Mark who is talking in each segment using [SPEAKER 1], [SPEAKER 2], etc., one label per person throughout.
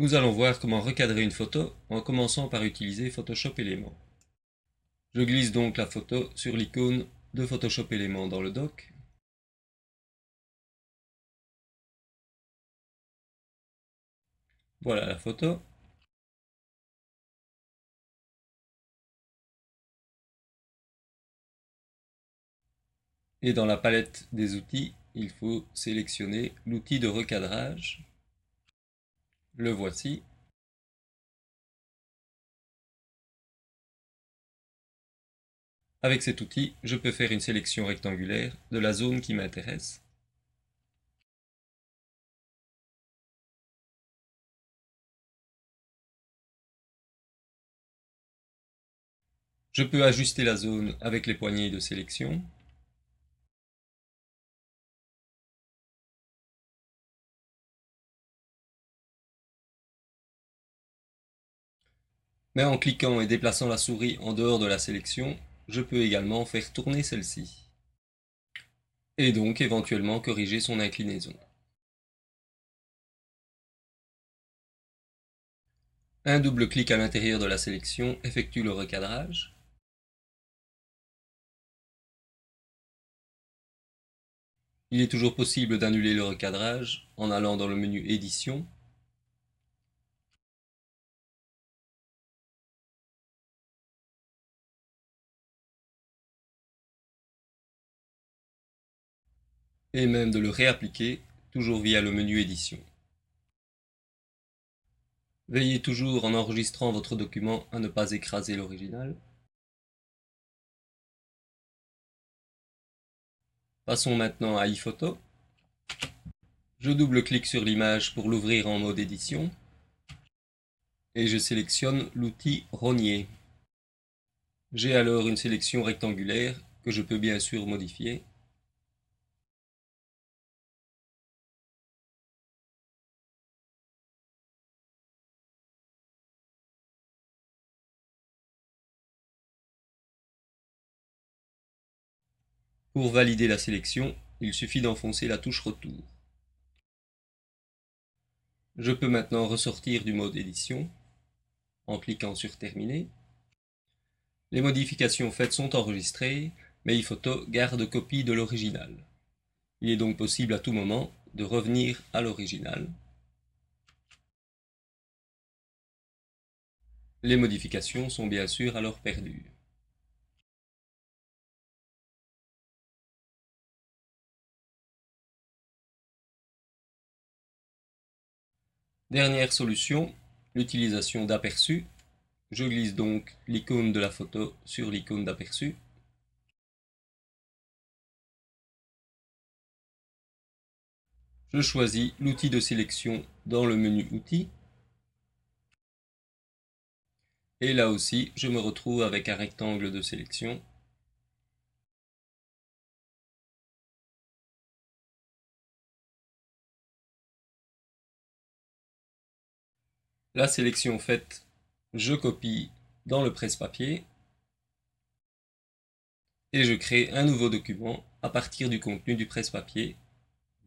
[SPEAKER 1] Nous allons voir comment recadrer une photo en commençant par utiliser Photoshop Éléments. Je glisse donc la photo sur l'icône de Photoshop Éléments dans le doc. Voilà la photo. Et dans la palette des outils, il faut sélectionner l'outil de recadrage. Le voici. Avec cet outil, je peux faire une sélection rectangulaire de la zone qui m'intéresse. Je peux ajuster la zone avec les poignées de sélection. Mais en cliquant et déplaçant la souris en dehors de la sélection, je peux également faire tourner celle-ci. Et donc éventuellement corriger son inclinaison. Un double clic à l'intérieur de la sélection effectue le recadrage. Il est toujours possible d'annuler le recadrage en allant dans le menu Édition et même de le réappliquer, toujours via le menu édition. Veillez toujours en enregistrant votre document à ne pas écraser l'original. Passons maintenant à iPhoto. Je double-clique sur l'image pour l'ouvrir en mode édition et je sélectionne l'outil Rogner. J'ai alors une sélection rectangulaire que je peux bien sûr modifier Pour valider la sélection, il suffit d'enfoncer la touche Retour. Je peux maintenant ressortir du mode édition en cliquant sur Terminer. Les modifications faites sont enregistrées, mais iPhoto garde copie de l'original. Il est donc possible à tout moment de revenir à l'original. Les modifications sont bien sûr alors perdues. Dernière solution, l'utilisation d'aperçu. Je glisse donc l'icône de la photo sur l'icône d'aperçu. Je choisis l'outil de sélection dans le menu Outils. Et là aussi, je me retrouve avec un rectangle de sélection La sélection faite, je copie dans le presse-papier et je crée un nouveau document à partir du contenu du presse-papier.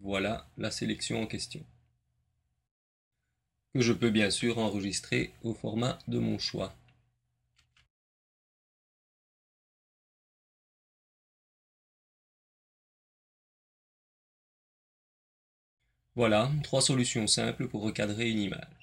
[SPEAKER 1] Voilà la sélection en question. Que je peux bien sûr enregistrer au format de mon choix. Voilà, trois solutions simples pour recadrer une image.